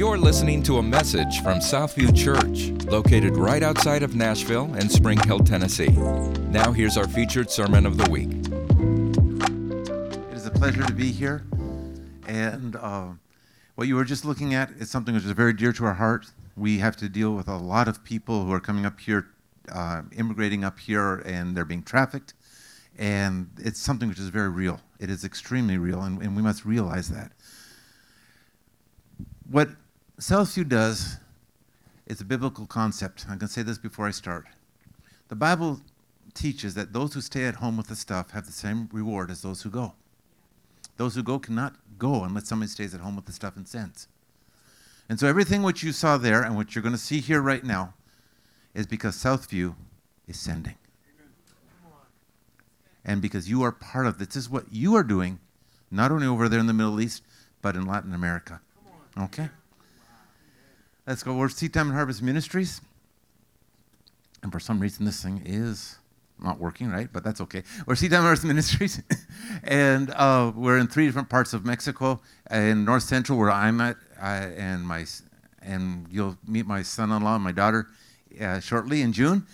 You're listening to a message from Southview Church, located right outside of Nashville and Spring Hill, Tennessee. Now, here's our featured sermon of the week. It is a pleasure to be here. And uh, what you were just looking at is something which is very dear to our heart. We have to deal with a lot of people who are coming up here, uh, immigrating up here, and they're being trafficked. And it's something which is very real. It is extremely real, and, and we must realize that. What Southview does is a biblical concept. I'm going to say this before I start. The Bible teaches that those who stay at home with the stuff have the same reward as those who go. Those who go cannot go unless somebody stays at home with the stuff and sends. And so everything which you saw there and what you're going to see here right now is because Southview is sending. And because you are part of this, this is what you are doing, not only over there in the Middle East, but in Latin America. Okay? Let's go. We're Seed Time and Harvest Ministries. And for some reason, this thing is not working, right? But that's okay. We're Seed Time and Harvest Ministries. and uh, we're in three different parts of Mexico. In North Central, where I'm at, and, my, and you'll meet my son in law and my daughter uh, shortly in June.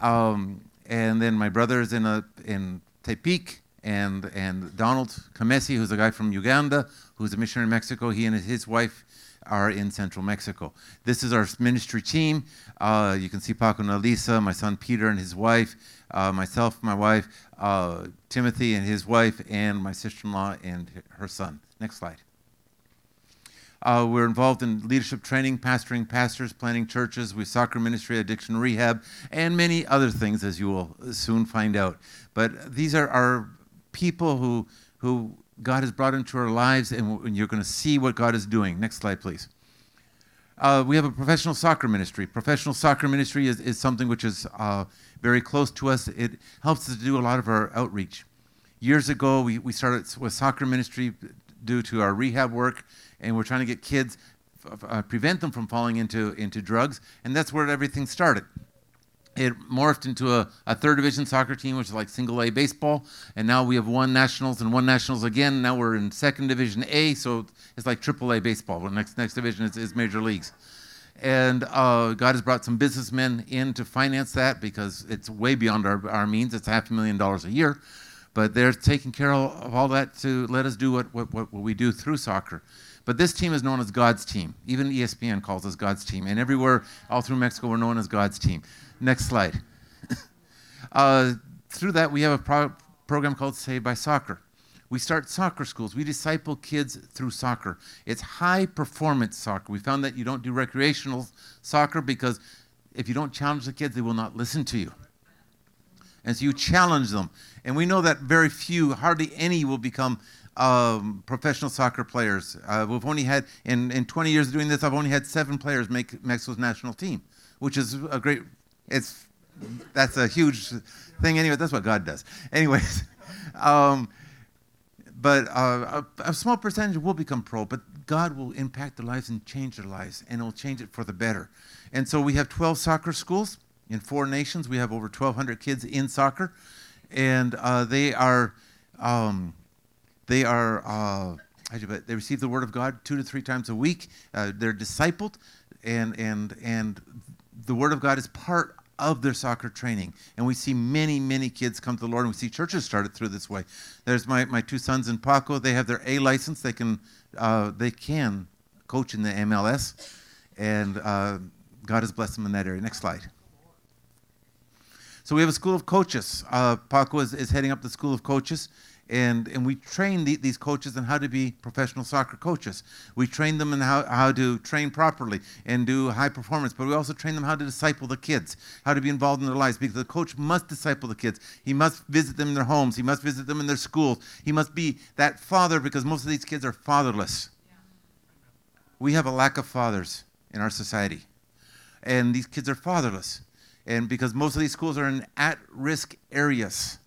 Um, and then my brother is in, a, in Tepic, and, and Donald Kamesi, who's a guy from Uganda, who's a missionary in Mexico, he and his wife are in central Mexico. This is our ministry team. Uh, you can see Paco and Elisa, my son Peter and his wife, uh, myself, my wife, uh, Timothy and his wife, and my sister in law and her son. Next slide. Uh, we're involved in leadership training, pastoring pastors, planting churches, we soccer ministry, addiction rehab, and many other things, as you will soon find out. But these are our people who, who God has brought into our lives, and you're going to see what God is doing. Next slide, please. Uh, we have a professional soccer ministry. Professional soccer ministry is, is something which is uh, very close to us. It helps us to do a lot of our outreach. Years ago, we, we started with soccer ministry due to our rehab work, and we're trying to get kids, uh, prevent them from falling into, into drugs, and that's where everything started it morphed into a, a, third division soccer team, which is like single A baseball. And now we have won nationals and won nationals again. Now we're in second division A, so it's like triple A baseball. The next next division is, is major leagues. And uh, God has brought some businessmen in to finance that because it's way beyond our, our means. It's half a million dollars a year. But they're taking care of all that to let us do what, what, what we do through soccer. But this team is known as God's team. Even ESPN calls us God's team. And everywhere, all through Mexico, we're known as God's team. Next slide. uh, through that, we have a pro- program called Saved by Soccer. We start soccer schools. We disciple kids through soccer. It's high performance soccer. We found that you don't do recreational soccer because if you don't challenge the kids, they will not listen to you. And so you challenge them. And we know that very few, hardly any, will become um, professional soccer players. Uh, we've only had, in, in 20 years of doing this, I've only had seven players make Mexico's national team, which is a great it's that's a huge thing anyway. That's what God does. Anyways, um, but uh, a, a, small percentage will become pro, but God will impact their lives and change their lives, and it will change it for the better. And so we have 12 soccer schools in four nations. We have over 1,200 kids in soccer, and uh, they are um, they are. Uh, they receive the word of God two to three times a week. Uh, they're discipled, and and and the Word of God is part of their soccer training. And we see many, many kids come to the Lord, and we see churches started through this way. There's my, my two sons in Paco. They have their A license. They can, uh, they can coach in the MLS, and uh, God has blessed them in that area. Next slide. So we have a school of coaches. Uh, Paco is, is heading up the school of coaches and, and we train the, these coaches on how to be professional soccer coaches. We train them in how, how to train properly and do high performance, but we also train them how to disciple the kids, how to be involved in their lives, because the coach must disciple the kids. He must visit them in their homes, he must visit them in their schools, he must be that father, because most of these kids are fatherless. We have a lack of fathers in our society, and these kids are fatherless. And because most of these schools are in at risk areas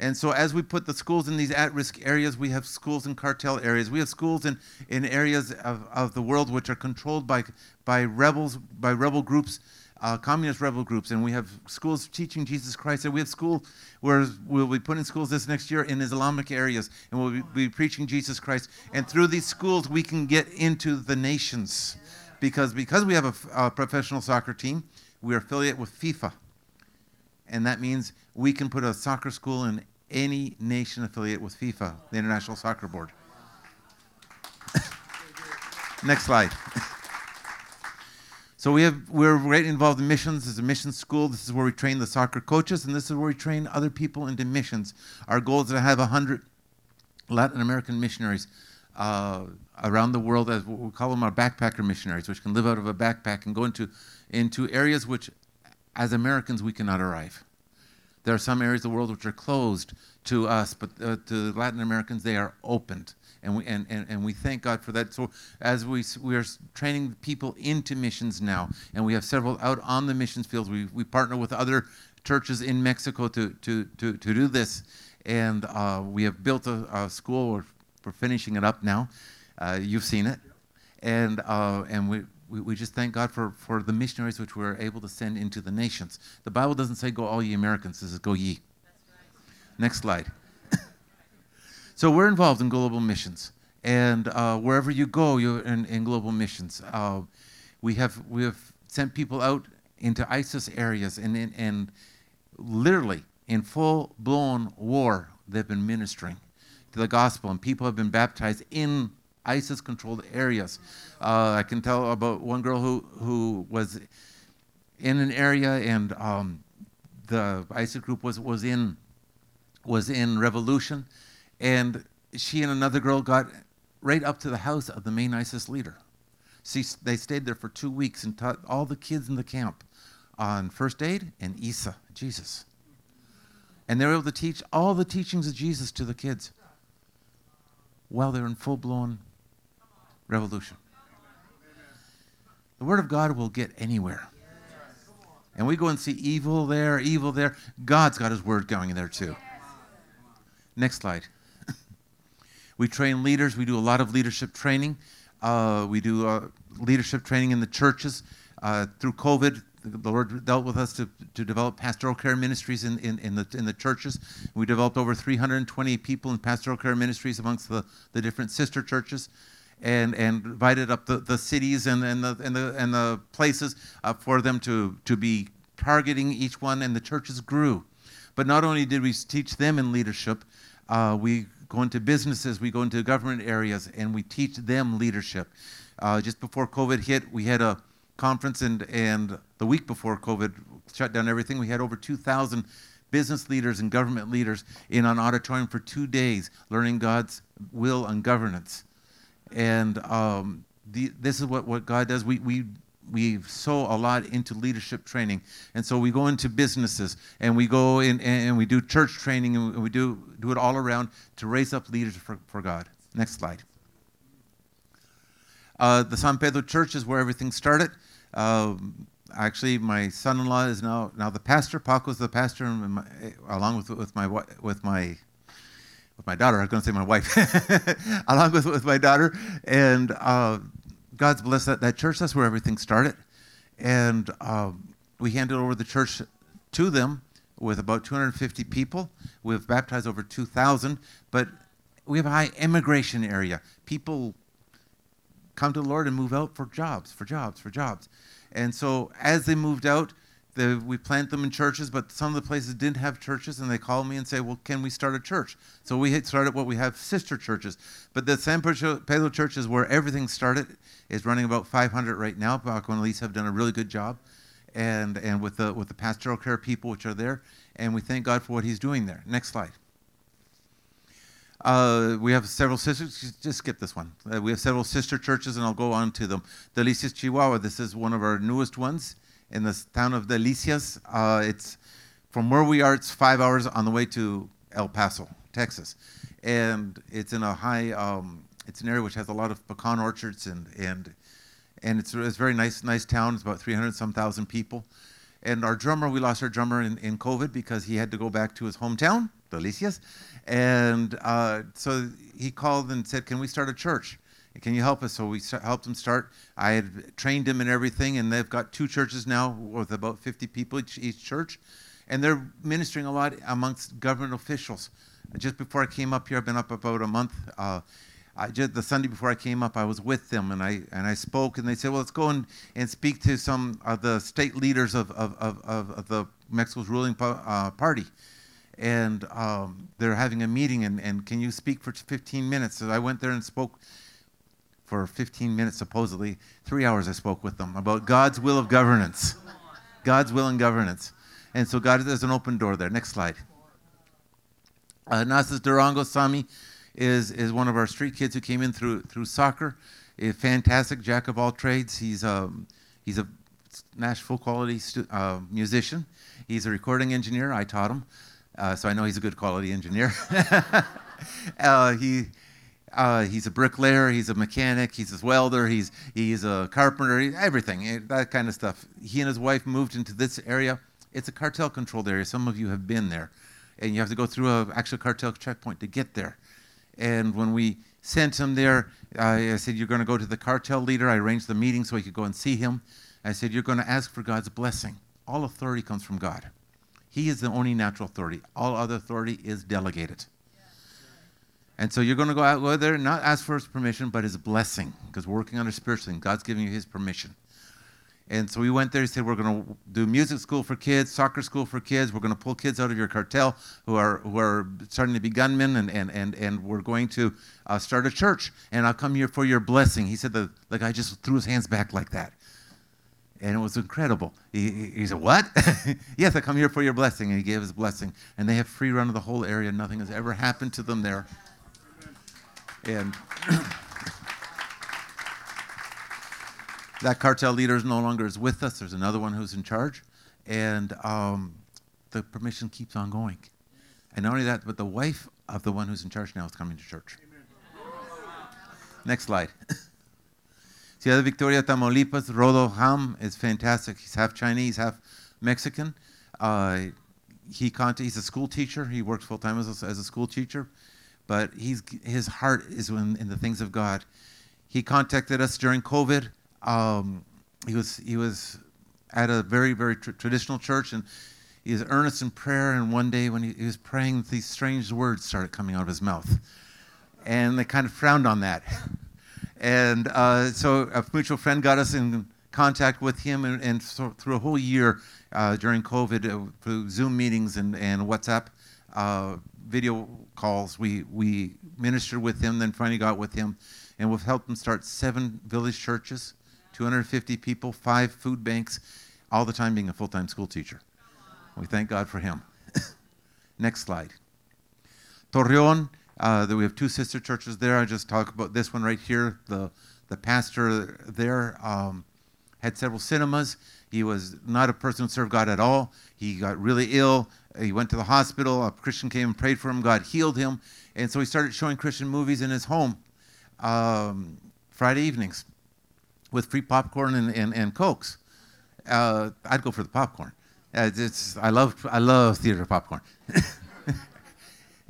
and so, as we put the schools in these at risk areas, we have schools in cartel areas. We have schools in, in areas of, of the world which are controlled by, by rebels, by rebel groups uh, communist rebel groups, and we have schools teaching Jesus Christ. And we have school where we'll be putting schools this next year in Islamic areas, and we'll be, be preaching Jesus Christ. And through these schools, we can get into the nations, because because we have a, a professional soccer team, we are affiliate with FIFA, and that means we can put a soccer school in any nation affiliate with FIFA, the International Soccer Board. Next slide. So we have we're right involved in missions. This is a mission school. This is where we train the soccer coaches, and this is where we train other people into missions. Our goal is to have hundred Latin American missionaries uh, around the world, as we call them our backpacker missionaries, which can live out of a backpack and go into into areas which, as Americans, we cannot arrive. There are some areas of the world which are closed to us, but uh, to Latin Americans, they are opened and we and, and, and we thank God for that. So as we we are training people into missions now, and we have several out on the missions fields. We we partner with other churches in Mexico to to to, to do this, and uh, we have built a, a school. We're, finishing it up now. Uh, you've seen it, and uh, and we. We, we just thank God for, for the missionaries which we're able to send into the nations. The Bible doesn't say go all ye Americans, it says go ye. Right. Next slide. So we're involved in global missions, and uh, wherever you go, you're in, in global missions. Uh, we have we have sent people out into ISIS areas, and and, and literally in full blown war, they've been ministering to the gospel, and people have been baptized in ISIS controlled areas. Uh, I can tell about one girl who who was in an area, and um, the ISIS group was was in was in revolution and she and another girl got right up to the house of the main ISIS leader. See, they stayed there for two weeks and taught all the kids in the camp on first aid and Isa, Jesus. And they were able to teach all the teachings of Jesus to the kids while they're in full blown revolution. The Word of God will get anywhere. And we go and see evil there, evil there. God's got His Word going there too. Next slide. We train leaders. We do a lot of leadership training. Uh, we do uh, leadership training in the churches. Uh, through COVID, the Lord dealt with us to, to develop pastoral care ministries in, in, in, the, in the churches. We developed over 320 people in pastoral care ministries amongst the, the different sister churches and, and divided up the, the cities and, and, the, and, the, and the places uh, for them to, to be targeting each one, and the churches grew. But not only did we teach them in leadership, uh, we go into businesses, we go into government areas, and we teach them leadership. Uh, just before COVID hit, we had a conference, and, and the week before COVID shut down everything, we had over 2,000 business leaders and government leaders in an auditorium for two days learning God's will and governance. And um, the, this is what, what God does. We, we we sow a lot into leadership training and so we go into businesses and we go in and we do church training and we do do it all around to raise up leaders for, for god next slide uh, the san pedro church is where everything started uh, actually my son-in-law is now now the pastor paco's the pastor my, along with with my with my with my daughter i was going to say my wife along with with my daughter and uh, God's blessed that, that church. That's where everything started. And um, we handed over the church to them with about 250 people. We've baptized over 2,000, but we have a high immigration area. People come to the Lord and move out for jobs, for jobs, for jobs. And so as they moved out, the, we plant them in churches, but some of the places didn't have churches, and they call me and say, "Well, can we start a church?" So we started what we have sister churches, but the San Pedro Church is where everything started. is running about 500 right now. Paco and Elise have done a really good job, and and with the with the pastoral care people which are there, and we thank God for what He's doing there. Next slide. Uh, we have several sisters. Just skip this one. Uh, we have several sister churches, and I'll go on to them. Delicias, Chihuahua. This is one of our newest ones in the town of Delicias. Uh, it's from where we are. It's five hours on the way to El Paso, Texas, and it's in a high. Um, it's an area which has a lot of pecan orchards and and and it's, it's a very nice nice town. It's about 300 some thousand people. And our drummer, we lost our drummer in, in COVID because he had to go back to his hometown, Delicias. And uh, so he called and said, Can we start a church? Can you help us? So we helped him start. I had trained him and everything, and they've got two churches now with about 50 people each, each church. And they're ministering a lot amongst government officials. Just before I came up here, I've been up about a month. Uh, I just the Sunday before I came up, I was with them and I and I spoke and they said, well, let's go and, and speak to some of the state leaders of of, of, of, the Mexico's ruling uh, party, and um, they're having a meeting and, and can you speak for 15 minutes? So I went there and spoke for 15 minutes supposedly. Three hours I spoke with them about God's will of governance, God's will and governance, and so God there's an open door there. Next slide. Uh, Nazas Durango Sami is is one of our street kids who came in through through soccer. A fantastic jack of all trades. He's um he's a Nashville quality stu- uh, musician. He's a recording engineer. I taught him, uh, so I know he's a good quality engineer. uh, he. Uh, he's a bricklayer. He's a mechanic. He's a welder. He's he's a carpenter. everything eh, that kind of stuff. He and his wife moved into this area. It's a cartel-controlled area. Some of you have been there, and you have to go through a actual cartel checkpoint to get there. And when we sent him there, I said, You're going to go to the cartel leader. I arranged the meeting so he could go and see him. I said, You're going to ask for God's blessing. All authority comes from God. He is the only natural authority, all other authority is delegated. And so you're going to go out go there not ask for his permission, but his blessing, because we're working on a spiritual thing. God's giving you his permission. And so we went there. He said, "We're going to do music school for kids, soccer school for kids. We're going to pull kids out of your cartel who are who are starting to be gunmen, and and and, and we're going to uh, start a church. And I'll come here for your blessing." He said, "The the guy just threw his hands back like that, and it was incredible." He, he, said, "What?" yes, I come here for your blessing, and he gave his blessing. And they have free run of the whole area. Nothing has ever happened to them there. And that cartel leader is no longer is with us. There's another one who's in charge, and um, the permission keeps on going. And not only that, but the wife of the one who's in charge now is coming to church. Next slide. Ciudad Victoria, Tamaulipas. Rodo Ham is fantastic. He's half Chinese, half Mexican. Uh, he he's a school teacher. He works full time as a, as a school teacher, but he's his heart is in, in the things of God. He contacted us during COVID. Um, he was he was at a very very tr- traditional church, and he was earnest in prayer. And one day when he, he was praying, these strange words started coming out of his mouth, and they kind of frowned on that. And uh, so a mutual friend got us in contact with him, and, and so through a whole year uh, during COVID, uh, through Zoom meetings and, and WhatsApp uh, video calls, we, we ministered with him, then finally got with him, and we've helped him start seven village churches, 250 people, five food banks, all the time being a full time school teacher. We thank God for him. Next slide. Torreon, uh, that we have two sister churches there. I just talk about this one right here. The the pastor there um, had several cinemas. He was not a person who served God at all. He got really ill. He went to the hospital. A Christian came and prayed for him. God healed him, and so he started showing Christian movies in his home um, Friday evenings with free popcorn and, and, and cokes. Uh, I'd go for the popcorn. Uh, it's, I love I love theater popcorn.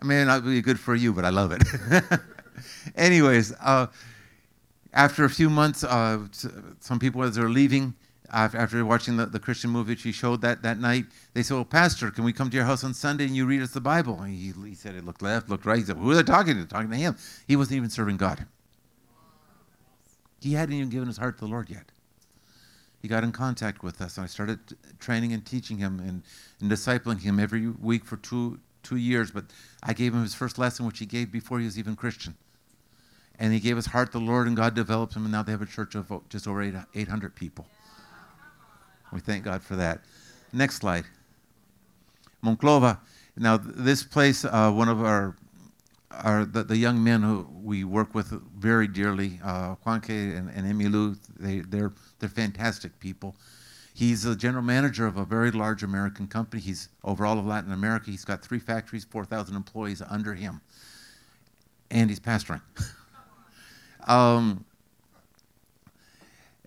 It may not be good for you, but I love it. Anyways, uh, after a few months, uh, some people as they're leaving, after watching the, the Christian movie she showed that, that night, they said, well, Pastor, can we come to your house on Sunday and you read us the Bible? And he, he said, he looked left, looked right. He said, who are they talking to? Talking to him. He wasn't even serving God. He hadn't even given his heart to the Lord yet. He got in contact with us, and I started training and teaching him and, and discipling him every week for two, two years. But I gave him his first lesson, which he gave before he was even Christian. And he gave his heart to the Lord, and God developed him, and now they have a church of just over 800 people. We thank God for that. Next slide. Monclova. Now, this place, uh, one of our, our the, the young men who we work with very dearly, uh, Juanque and, and Emilu, they, they're, they're fantastic people. He's the general manager of a very large American company. He's over all of Latin America. He's got three factories, 4,000 employees under him. And he's pastoring. um,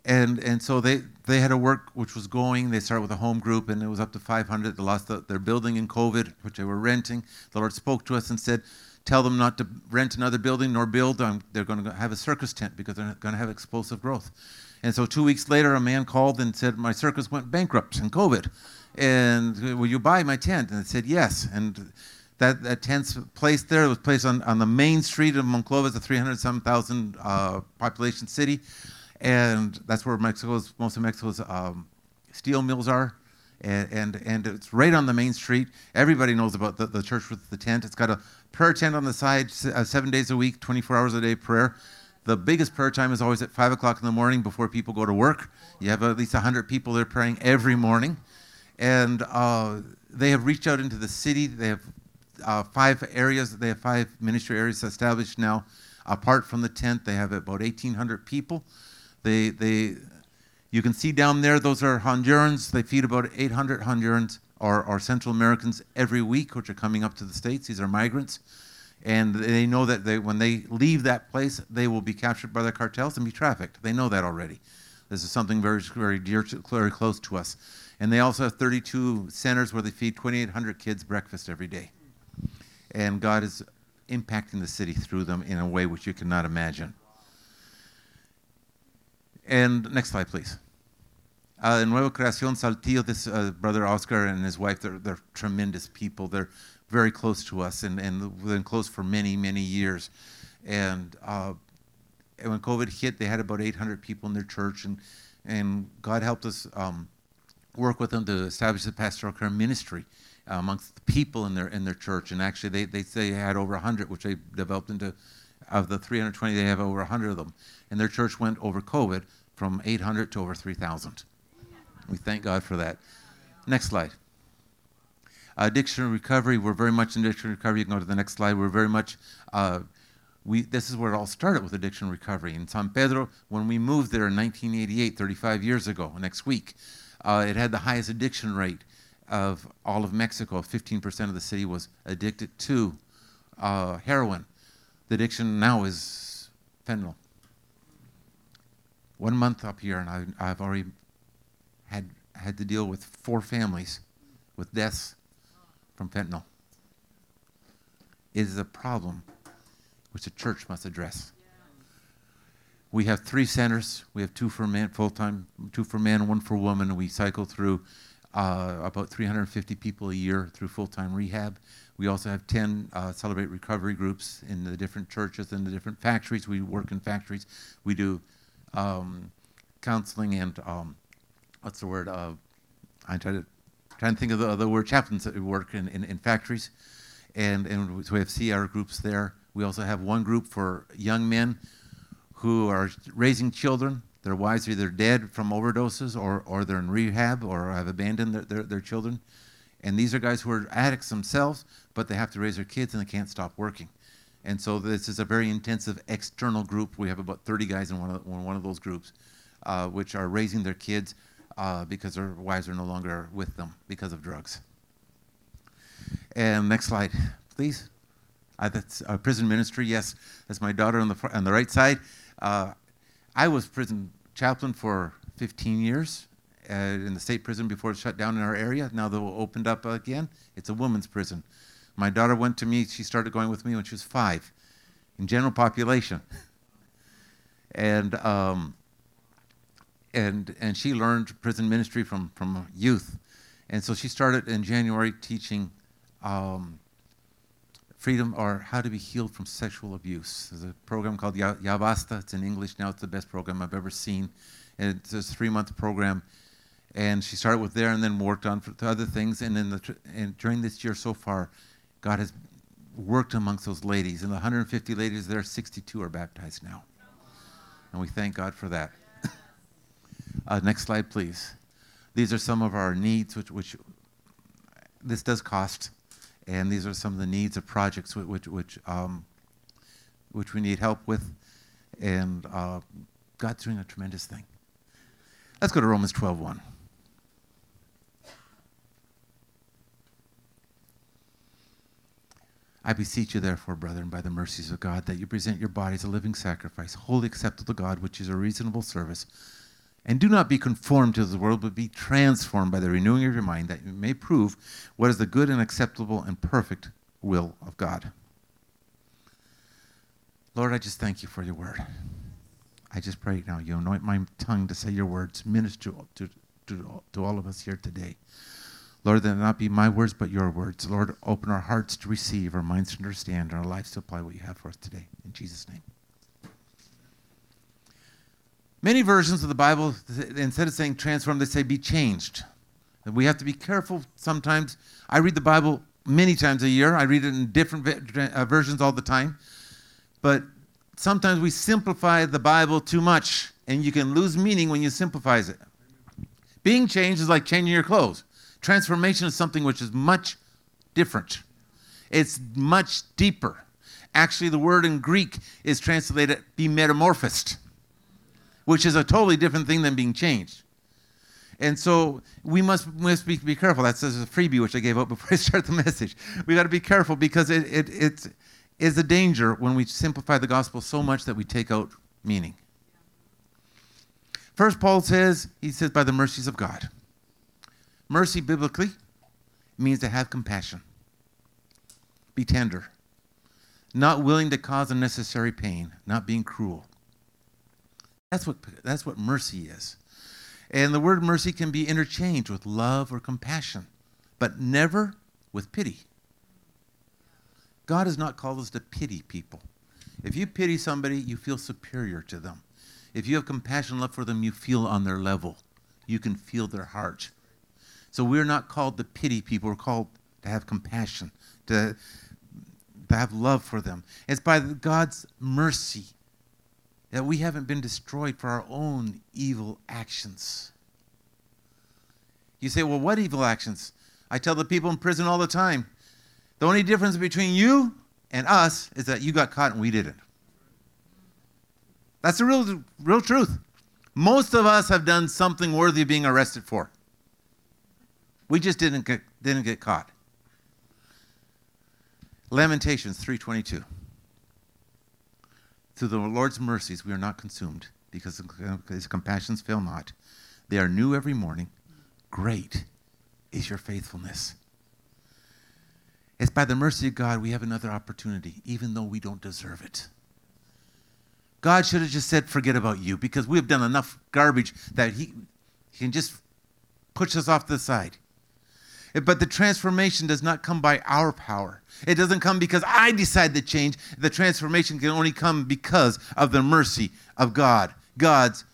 and and so they they had a work which was going. They started with a home group, and it was up to 500. They lost the, their building in COVID, which they were renting. The Lord spoke to us and said, tell them not to rent another building nor build. They're going to have a circus tent because they're going to have explosive growth. And so two weeks later, a man called and said, My circus went bankrupt in COVID. And will you buy my tent? And I said, Yes. And that, that tent's placed there. It was placed on, on the main street of Monclova. It's a 300 some thousand uh, population city. And that's where Mexico's, most of Mexico's um, steel mills are. And, and, and, it's right on the main street. Everybody knows about the, the church with the tent. It's got a prayer tent on the side, uh, seven days a week, 24 hours a day prayer. The biggest prayer time is always at 5 o'clock in the morning before people go to work. You have at least 100 people there praying every morning. And uh, they have reached out into the city. They have uh, five areas. They have five ministry areas established now. Apart from the tent, they have about 1,800 people. They, they, you can see down there, those are Hondurans. They feed about 800 Hondurans or, or Central Americans every week, which are coming up to the States. These are migrants. And they know that they, when they leave that place, they will be captured by the cartels and be trafficked. They know that already. This is something very, very dear, to, very close to us. And they also have 32 centers where they feed 2,800 kids breakfast every day and God is impacting the city through them in a way which you cannot imagine. And next slide, please. Uh, Nueva Creación Saltillo, this uh, brother Oscar and his wife, they're, they're tremendous people. They're very close to us and, and been close for many, many years. And, uh, and when COVID hit, they had about 800 people in their church, and, and God helped us um, work with them to establish the pastoral care ministry uh, amongst the people in their in their church. And actually, they, they they had over 100, which they developed into, of the 320, they have over 100 of them. And their church went over COVID from 800 to over 3,000. We thank God for that. Next slide. Addiction recovery, we're very much in addiction recovery. You can go to the next slide. We're very much, uh, we, this is where it all started with addiction recovery. In San Pedro, when we moved there in 1988, 35 years ago, next week, uh, it had the highest addiction rate of all of Mexico, 15% of the city was addicted to uh, heroin. The addiction now is fentanyl. One month up here, and I, I've already had, had to deal with four families with deaths from fentanyl. Is a problem which the church must address. We have three centers. We have two for men, full time, two for men, one for women. We cycle through uh, about 350 people a year through full-time rehab. We also have 10 uh, Celebrate Recovery groups in the different churches and the different factories. We work in factories. We do um, counseling and um, what's the word? Uh, I'm trying to trying to think of the, the word chaplains that work in, in, in factories, and and so we have CR groups there. We also have one group for young men who are raising children their wives are either dead from overdoses or, or they're in rehab or have abandoned their, their, their children. And these are guys who are addicts themselves, but they have to raise their kids and they can't stop working. And so this is a very intensive external group. We have about 30 guys in one of, one of those groups, uh, which are raising their kids uh, because their wives are no longer with them because of drugs. And next slide, please. Uh, that's prison ministry. Yes, that's my daughter on the fr- on the right side. Uh, I was prison chaplain for 15 years uh, in the state prison before it shut down in our area. Now they opened up again. It's a women's prison. My daughter went to me. She started going with me when she was five, in general population, and um, and and she learned prison ministry from from youth, and so she started in January teaching um, freedom or how to be healed from sexual abuse. There's a program called Ya, ya Basta. It's in English now. It's the best program I've ever seen. And it's a three-month program. And she started with there and then worked on other things. And, in the, and during this year so far, God has worked amongst those ladies. And the 150 ladies there, 62 are baptized now. And we thank God for that. Uh, next slide, please. These are some of our needs, which, which this does cost and these are some of the needs of projects which, which, which, um, which we need help with. And uh, God's doing a tremendous thing. Let's go to Romans 12.1. I beseech you, therefore, brethren, by the mercies of God, that you present your bodies a living sacrifice, holy acceptable to God, which is a reasonable service and do not be conformed to the world, but be transformed by the renewing of your mind, that you may prove what is the good and acceptable and perfect will of God. Lord, I just thank you for your word. I just pray now you anoint my tongue to say your words, minister to, to, to all of us here today. Lord, that not be my words, but your words. Lord, open our hearts to receive, our minds to understand, and our lives to apply what you have for us today. In Jesus' name. Many versions of the Bible, instead of saying transform, they say be changed. And we have to be careful sometimes. I read the Bible many times a year, I read it in different uh, versions all the time. But sometimes we simplify the Bible too much, and you can lose meaning when you simplify it. Being changed is like changing your clothes. Transformation is something which is much different. It's much deeper. Actually, the word in Greek is translated be metamorphosed, which is a totally different thing than being changed. And so we must, must be, be careful. That's a freebie which I gave out before I start the message. We got to be careful because it, it, it's, is a danger when we simplify the gospel so much that we take out meaning. First, Paul says, he says, by the mercies of God. Mercy biblically means to have compassion, be tender, not willing to cause unnecessary pain, not being cruel. That's what, that's what mercy is. And the word mercy can be interchanged with love or compassion, but never with pity. God has not called us to pity people. If you pity somebody, you feel superior to them. If you have compassion, and love for them, you feel on their level. You can feel their heart. So we're not called to pity people. We're called to have compassion, to, to have love for them. It's by God's mercy that we haven't been destroyed for our own evil actions. You say, well, what evil actions? I tell the people in prison all the time the only difference between you and us is that you got caught and we didn't. That's the real, real truth. Most of us have done something worthy of being arrested for. We just didn't get, didn't get caught. Lamentations 3:22. Through the Lord's mercies we are not consumed, because his compassions fail not. They are new every morning. Great is your faithfulness. It's by the mercy of God we have another opportunity, even though we don't deserve it. God should have just said, forget about you, because we have done enough garbage that He, he can just push us off to the side. But the transformation does not come by our power. It doesn't come because I decide to change. The transformation can only come because of the mercy of God, God's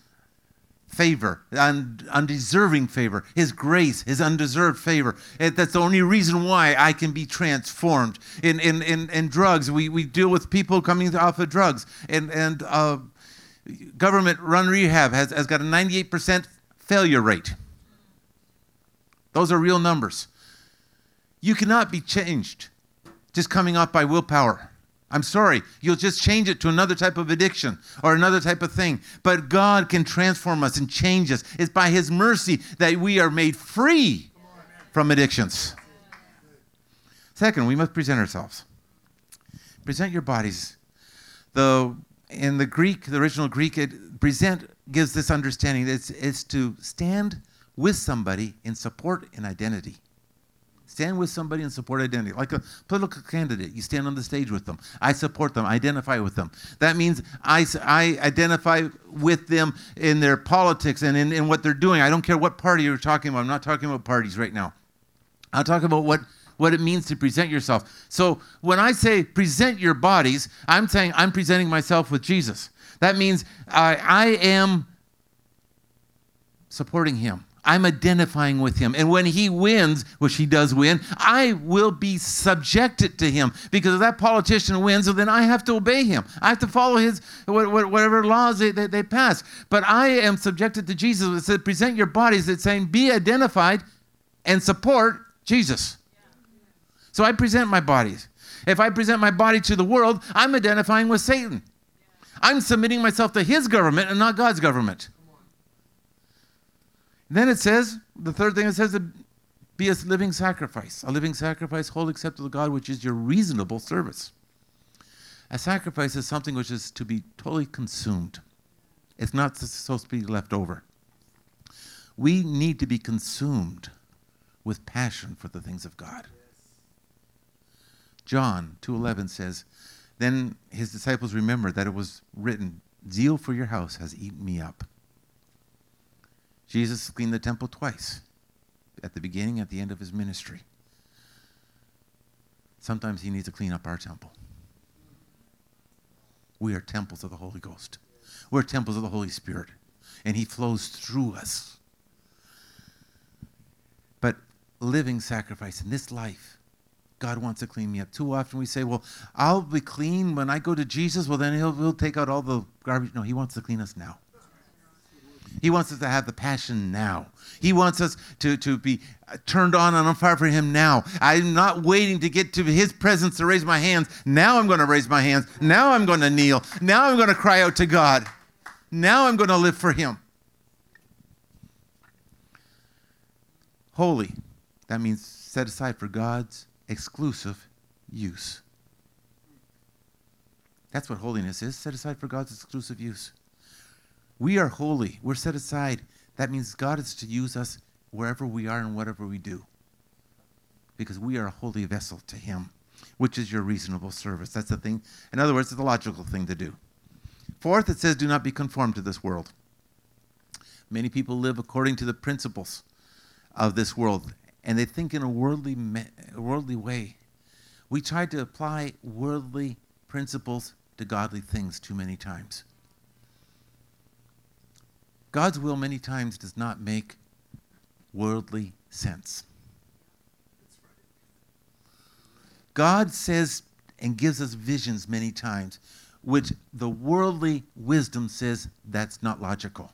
favor, un- undeserving favor, His grace, His undeserved favor. That's the only reason why I can be transformed. In, in, in, in drugs, we, we deal with people coming off of drugs. And, and uh, government run rehab has, has got a 98% failure rate. Those are real numbers. You cannot be changed just coming off by willpower. I'm sorry, you'll just change it to another type of addiction or another type of thing. But God can transform us and change us. It's by His mercy that we are made free from addictions. Second, we must present ourselves. Present your bodies. The, in the Greek, the original Greek, it present gives this understanding that it's, it's to stand with somebody in support and identity. Stand with somebody and support identity. Like a political candidate, you stand on the stage with them. I support them, I identify with them. That means I, I identify with them in their politics and in, in what they're doing. I don't care what party you're talking about. I'm not talking about parties right now. I'll talk about what, what it means to present yourself. So when I say present your bodies, I'm saying I'm presenting myself with Jesus. That means I, I am supporting him. I'm identifying with him. And when he wins, which he does win, I will be subjected to him. Because if that politician wins, well, then I have to obey him. I have to follow his whatever laws they, they, they pass. But I am subjected to Jesus. It says, present your bodies. It's saying, be identified and support Jesus. So I present my bodies. If I present my body to the world, I'm identifying with Satan. I'm submitting myself to his government and not God's government. Then it says, the third thing it says, be a living sacrifice, a living sacrifice, holy acceptable to God, which is your reasonable service. A sacrifice is something which is to be totally consumed. It's not supposed to be left over. We need to be consumed with passion for the things of God. John 2:11 says, Then his disciples remembered that it was written, Zeal for your house has eaten me up. Jesus cleaned the temple twice at the beginning, at the end of his ministry. Sometimes he needs to clean up our temple. We are temples of the Holy Ghost. We're temples of the Holy Spirit, and he flows through us. But living sacrifice in this life, God wants to clean me up. Too often we say, well, I'll be clean when I go to Jesus. Well, then he'll, he'll take out all the garbage. No, he wants to clean us now. He wants us to have the passion now. He wants us to, to be turned on and on fire for Him now. I'm not waiting to get to His presence to raise my hands. Now I'm going to raise my hands. Now I'm going to kneel. Now I'm going to cry out to God. Now I'm going to live for Him. Holy, that means set aside for God's exclusive use. That's what holiness is set aside for God's exclusive use. We are holy. We're set aside. That means God is to use us wherever we are and whatever we do. Because we are a holy vessel to Him, which is your reasonable service. That's the thing. In other words, it's the logical thing to do. Fourth, it says, do not be conformed to this world. Many people live according to the principles of this world, and they think in a worldly, worldly way. We try to apply worldly principles to godly things too many times. God's will many times does not make worldly sense. God says and gives us visions many times, which the worldly wisdom says that's not logical.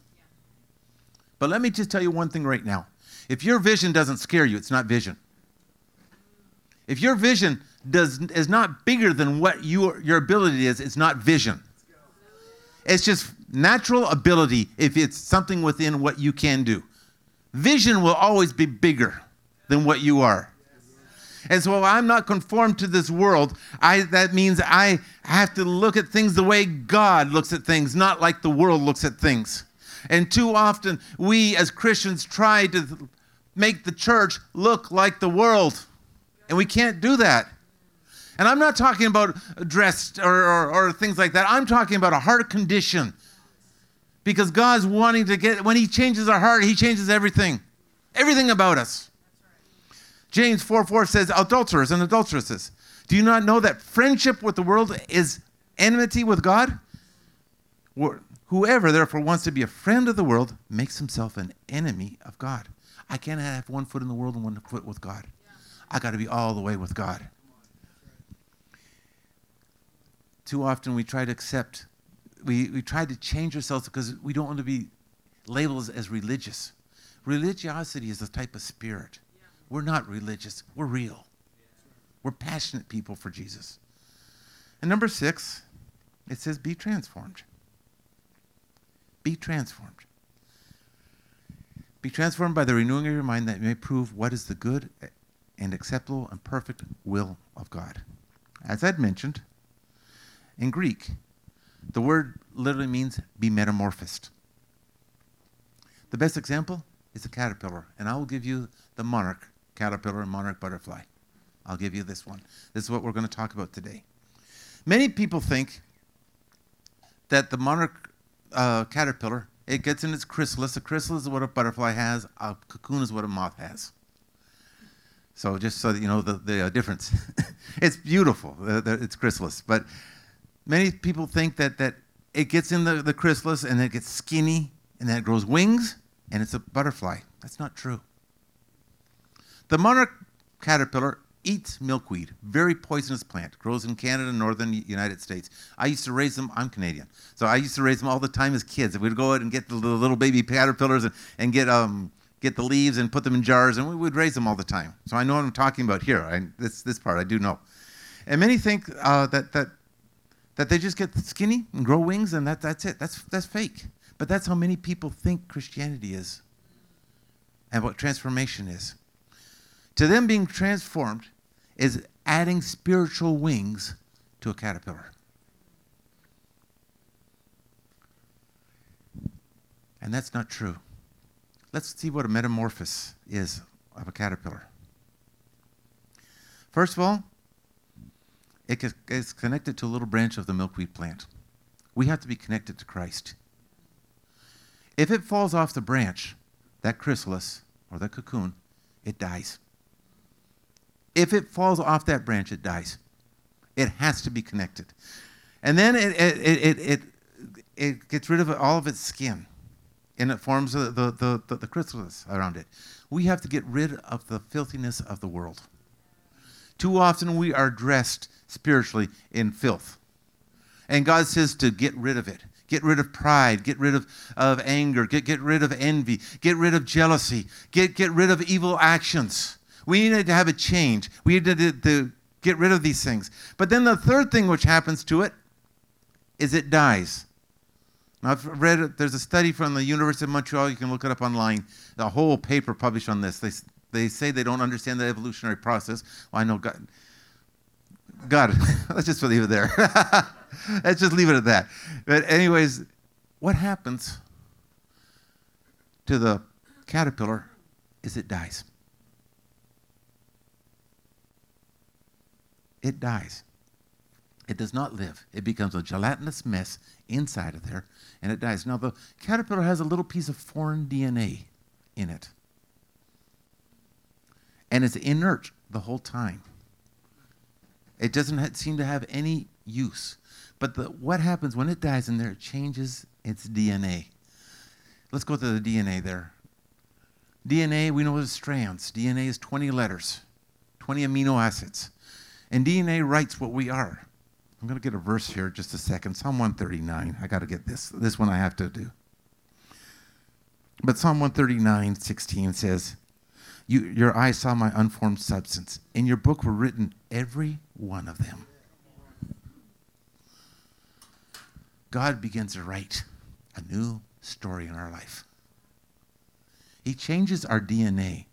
But let me just tell you one thing right now. If your vision doesn't scare you, it's not vision. If your vision does, is not bigger than what your, your ability is, it's not vision. It's just natural ability if it's something within what you can do. Vision will always be bigger than what you are. And so I'm not conformed to this world. I, that means I have to look at things the way God looks at things, not like the world looks at things. And too often, we as Christians try to make the church look like the world. And we can't do that. And I'm not talking about dressed or, or, or, things like that. I'm talking about a heart condition. Because God's wanting to get, when He changes our heart, He changes everything. Everything about us. James 4 4 says, Adulterers and adulteresses, do you not know that friendship with the world is enmity with God? Whoever therefore wants to be a friend of the world makes himself an enemy of God. I can't have one foot in the world and one foot with God. I got to be all the way with God. Too often we try to accept, we, we try to change ourselves because we don't want to be labeled as, religious. Religiosity is a type of spirit. Yeah. We're not religious, we're real. We're passionate people for Jesus. And number six, it says, be transformed. Be transformed. Be transformed by the renewing of your mind that you may prove what is the good and acceptable and perfect will of God. As I'd mentioned, in Greek, the word literally means be metamorphosed. The best example is a caterpillar, and I will give you the monarch caterpillar and monarch butterfly. I'll give you this one. This is what we're going to talk about today. Many people think that the monarch uh, caterpillar it gets in its chrysalis. A chrysalis is what a butterfly has. A cocoon is what a moth has. So just so that you know the, the uh, difference. it's beautiful. Uh, it's chrysalis, but many people think that, that it gets in the, the chrysalis and it gets skinny and then it grows wings and it's a butterfly. That's not true. The monarch caterpillar eats milkweed, very poisonous plant, grows in Canada, northern United States. I used to raise them, I'm Canadian, so I used to raise them all the time as kids. We'd go out and get the little baby caterpillars and, and get, um, get the leaves and put them in jars, and we would raise them all the time. So I know what I'm talking about here. I, this, this part I do know. And many think uh, that, that that they just get skinny and grow wings and that, that's it. That's, that's fake. But that's how many people think Christianity is and what transformation is. To them, being transformed is adding spiritual wings to a caterpillar. And that's not true. Let's see what a metamorphosis is of a caterpillar. First of all, it it's connected to a little branch of the milkweed plant. We have to be connected to Christ. If it falls off the branch, that chrysalis or that cocoon, it dies. If it falls off that branch, it dies. It has to be connected. And then it, it, it, it, it, gets rid of all of its skin and it forms the, the, the, the chrysalis around it. We have to get rid of the filthiness of the world. Too often we are dressed spiritually in filth. And God says to get rid of it. Get rid of pride. Get rid of, of anger. Get, get rid of envy. Get rid of jealousy. Get, get rid of evil actions. We need to have a change. We need to, to, get rid of these things. But then the third thing which happens to it is it dies. Now, I've read. There's a study from the University of Montreal. You can look it up online. A whole paper published on this. They, they say they don't understand the evolutionary process. Well, I know God. God, let's just leave it there. let's just leave it at that. But, anyways, what happens to the caterpillar is it dies. It dies. It does not live. It becomes a gelatinous mess inside of there, and it dies. Now, the caterpillar has a little piece of foreign DNA in it, and it's inert the whole time. It doesn't ha- seem to have any use. But the, what happens when it dies in there? It changes its DNA. Let's go to the DNA there. DNA, we know is strands. DNA is 20 letters, 20 amino acids. And DNA writes what we are. I'm going to get a verse here just a second. Psalm 139. I got to get this. This one I have to do. But Psalm 139, 16 says, you, Your eyes saw my unformed substance. In your book were written every one of them. God begins to write a new story in our life. He changes our DNA.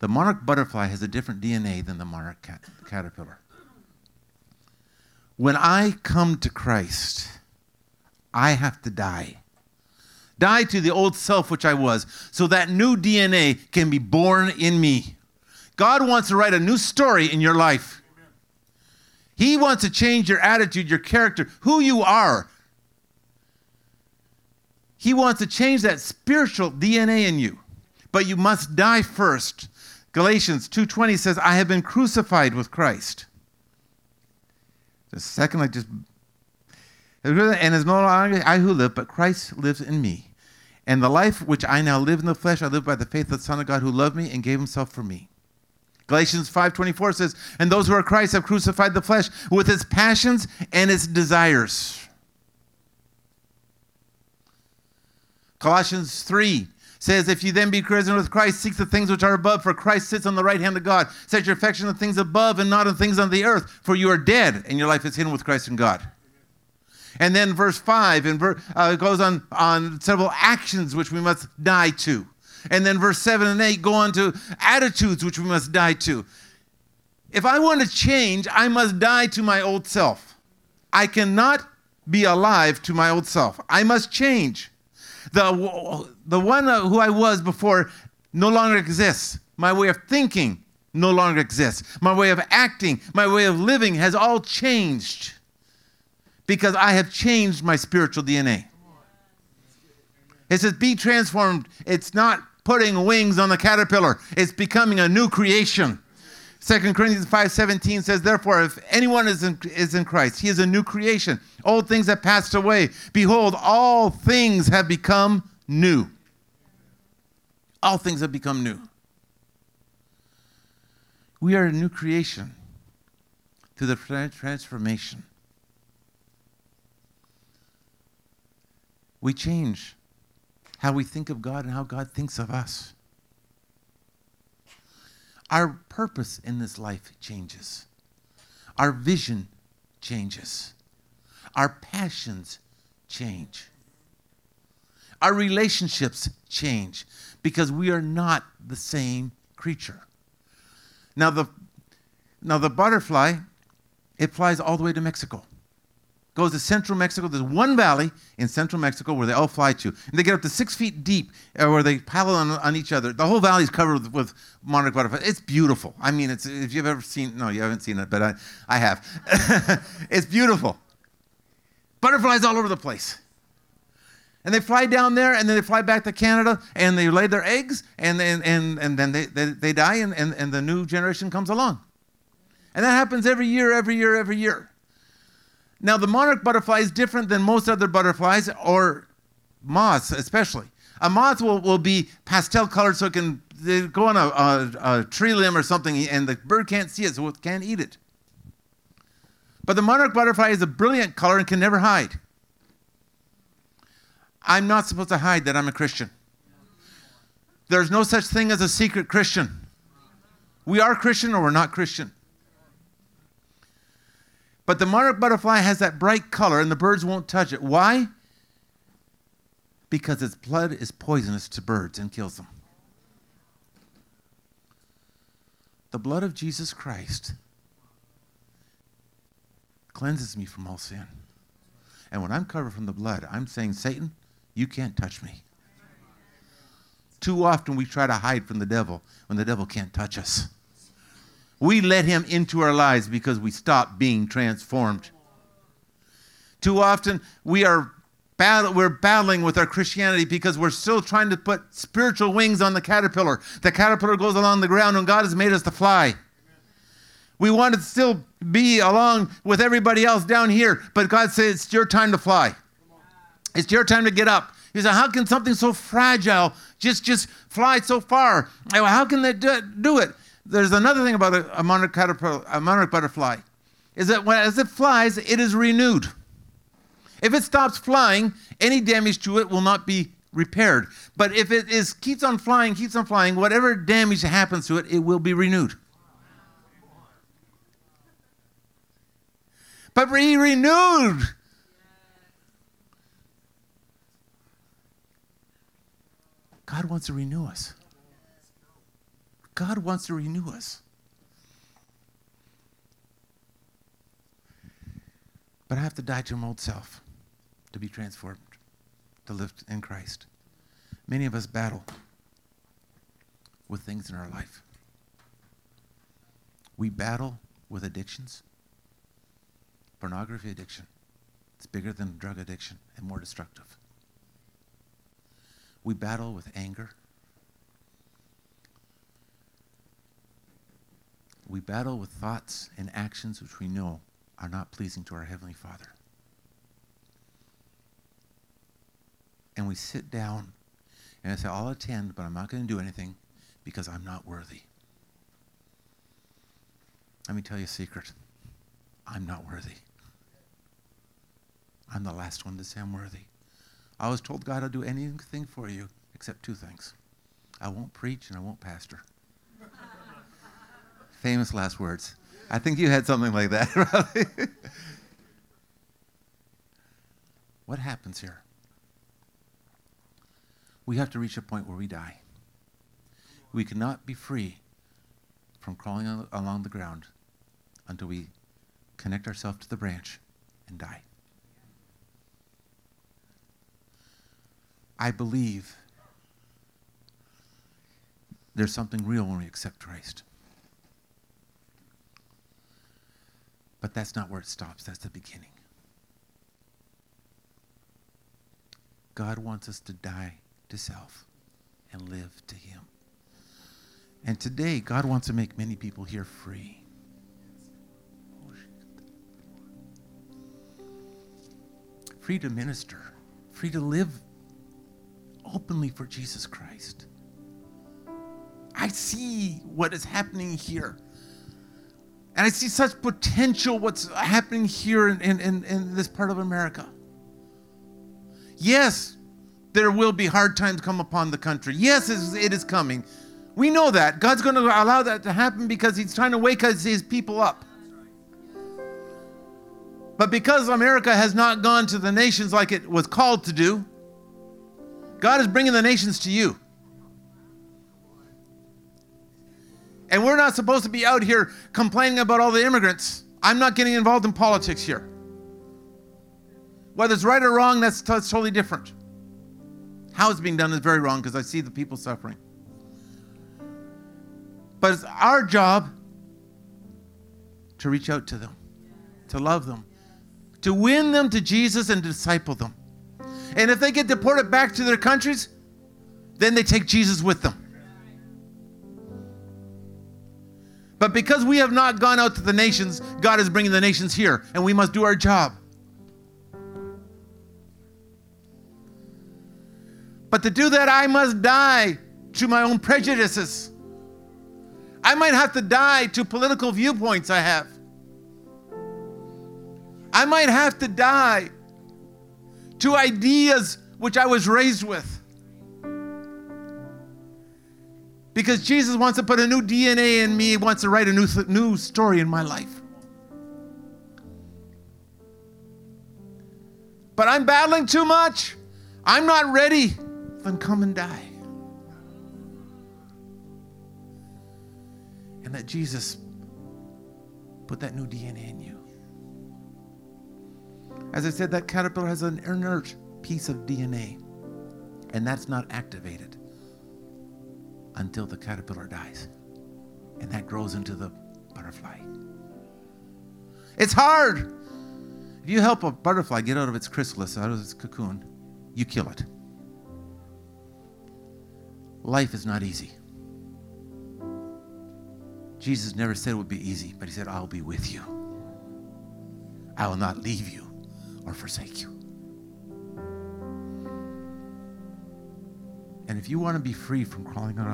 The monarch butterfly has a different DNA than the monarch cat- caterpillar. When I come to Christ, I have to die. Die to the old self which I was, so that new DNA can be born in me. God wants to write a new story in your life. He wants to change your attitude, your character, who you are. He wants to change that spiritual DNA in you. But you must die first. Galatians 2:20 says, "I have been crucified with Christ." The second I just and it's no longer I who live, but Christ lives in me. And the life which I now live in the flesh, I live by the faith of the Son of God who loved me and gave himself for me. Galatians 5:24 says, "And those who are Christ have crucified the flesh with its passions and its desires." Colossians 3 says, If you then be risen with Christ, seek the things which are above, for Christ sits on the right hand of God. Set your affection on things above and not on things on the earth, for you are dead, and your life is hidden with Christ in God. And then verse 5 and ver- uh, goes on, on several actions which we must die to. And then verse 7 and 8 go on to attitudes which we must die to. If I want to change, I must die to my old self. I cannot be alive to my old self. I must change. The, the one uh, who I was before no longer exists. My way of thinking no longer exists. My way of acting, my way of living has all changed because I have changed my spiritual DNA. It says, be transformed. It's not putting wings on the caterpillar, it's becoming a new creation. 2 Corinthians 5:17 says, Therefore, if anyone is in, is in Christ, he is a new creation. Old things have passed away. Behold, all things have become new. All things have become new. We are a new creation through the transformation. We change how we think of God and how God thinks of us. Our purpose in this life changes. Our vision changes. Our passions change. Our relationships change because we are not the same creature. Now the now the butterfly it flies all the way to Mexico. Goes to central Mexico. There's one valley in central Mexico where they all fly to. And they get up to six feet deep uh, where they paddle on, on each other. The whole valley is covered with, with monarch butterflies. It's beautiful. I mean, it's, if you've ever seen, no, you haven't seen it, but I, I have. it's beautiful. Butterflies all over the place. And they fly down there and then they fly back to Canada and they lay their eggs and, and, and, and then they, they, they die and, and, and the new generation comes along. And that happens every year, every year, every year. Now, the monarch butterfly is different than most other butterflies or moths, especially. A moth will, will be pastel colored so it can go on a, a, a tree limb or something and the bird can't see it, so it can't eat it. But the monarch butterfly is a brilliant color and can never hide. I'm not supposed to hide that I'm a Christian. There's no such thing as a secret Christian. We are Christian or we're not Christian. But the monarch butterfly has that bright color and the birds won't touch it. Why? Because its blood is poisonous to birds and kills them. The blood of Jesus Christ cleanses me from all sin. And when I'm covered from the blood, I'm saying, Satan, you can't touch me. Too often we try to hide from the devil when the devil can't touch us. We let him into our lives because we stop being transformed. Too often we are battle, we're battling with our Christianity because we're still trying to put spiritual wings on the caterpillar. The caterpillar goes along the ground and God has made us to fly. We want to still be along with everybody else down here, but God says it's your time to fly. It's your time to get up. He said, How can something so fragile just, just fly so far? How can they do it? There's another thing about a, a monarch, a monarch butterfly is that when, as it flies, it is renewed. If it stops flying, any damage to it will not be repaired. But if it is keeps on flying, keeps on flying, whatever damage happens to it, it will be renewed. But be renewed God wants to renew us. God wants to renew us. But I have to die to my old self to be transformed, to live in Christ. Many of us battle with things in our life. We battle with addictions. Pornography addiction. It's bigger than drug addiction and more destructive. We battle with anger. We battle with thoughts and actions which we know are not pleasing to our Heavenly Father. And we sit down and I say, I'll attend, but I'm not going to do anything because I'm not worthy. Let me tell you a secret. I'm not worthy. I'm the last one to say I'm worthy. I was told God I'll do anything for you except two things I won't preach and I won't pastor. Famous last words. I think you had something like that, what happens here? We have to reach a point where we die. We cannot be free from crawling along the ground until we connect ourselves to the branch and die. I believe there's something real when we accept Christ. But that's not where it stops, that's the beginning. God wants us to die to self and live to Him. And today, God wants to make many people here free. Free to minister, free to live openly for Jesus Christ. I see what is happening here. And I see such potential what's happening here in, in, in, this part of America. Yes, there will be hard times come upon the country. Yes, it is coming. We know that. God's going to allow that to happen because He's trying to wake His people up. But because America has not gone to the nations like it was called to do, God is bringing the nations to you. And we're not supposed to be out here complaining about all the immigrants. I'm not getting involved in politics here. Whether it's right or wrong, that's, that's totally different. How it's being done is very wrong because I see the people suffering. But it's our job to reach out to them, to love them, to win them to Jesus and disciple them. And if they get deported back to their countries, then they take Jesus with them. But because we have not gone out to the nations, God is bringing the nations here, and we must do our job. But to do that, I must die to my own prejudices. I might have to die to political viewpoints I have. I might have to die to ideas which I was raised with. Because Jesus wants to put a new DNA in me, he wants to write a new, new story in my life. But I'm battling too much. I'm not ready then come and die. And that Jesus put that new DNA in you. As I said, that caterpillar has an inert piece of DNA, and that's not activated until the caterpillar dies. And that grows into the butterfly. It's hard. If you help a butterfly get out of its chrysalis, out of its cocoon, you kill it. Life is not easy. Jesus never said it would be easy, but he said, I'll be with you. I will not leave you or forsake you. And if you want to be free from crawling on,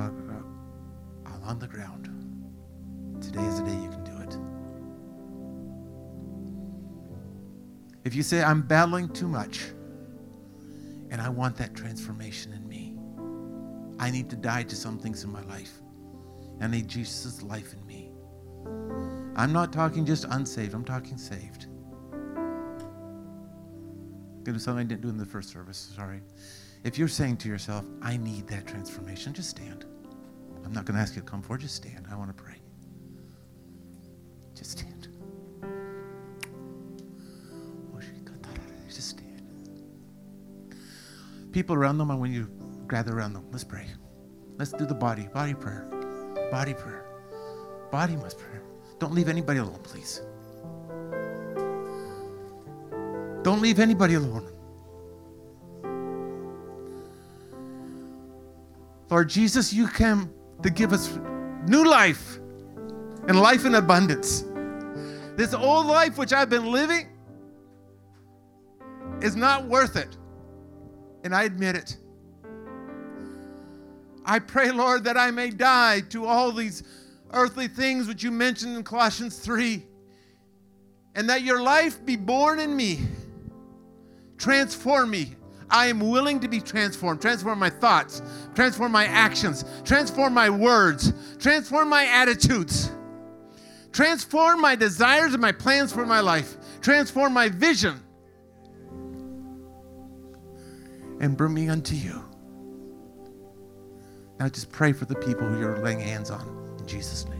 along uh, the ground, today is the day you can do it. If you say, I'm battling too much and I want that transformation in me, I need to die to some things in my life. I need Jesus' life in me. I'm not talking just unsaved, I'm talking saved. Going to do something I didn't do in the first service, sorry. If you're saying to yourself, I need that transformation, just stand. I'm not going to ask you to come forward, just stand. I want to pray. Just stand. Just stand. People around them, I want you gather around them. Let's pray. Let's do the body, body prayer. Body prayer. Body must prayer. Don't leave anybody alone, please. Don't leave anybody alone. Lord Jesus, you came to give us new life and life in abundance. This old life which I've been living is not worth it. And I admit it. I pray, Lord, that I may die to all these earthly things which you mentioned in Colossians 3, and that your life be born in me. Transform me. I am willing to be transformed. Transform my thoughts, transform my actions, transform my words, transform my attitudes, transform my desires and my plans for my life, transform my vision, and bring me unto you. Now just pray for the people who you're laying hands on. In Jesus' name.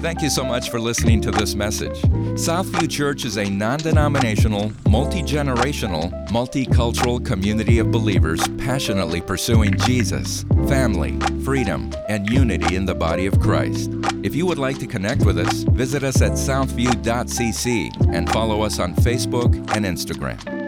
Thank you so much for listening to this message. Southview Church is a non denominational, multi generational, multicultural community of believers passionately pursuing Jesus, family, freedom, and unity in the body of Christ. If you would like to connect with us, visit us at southview.cc and follow us on Facebook and Instagram.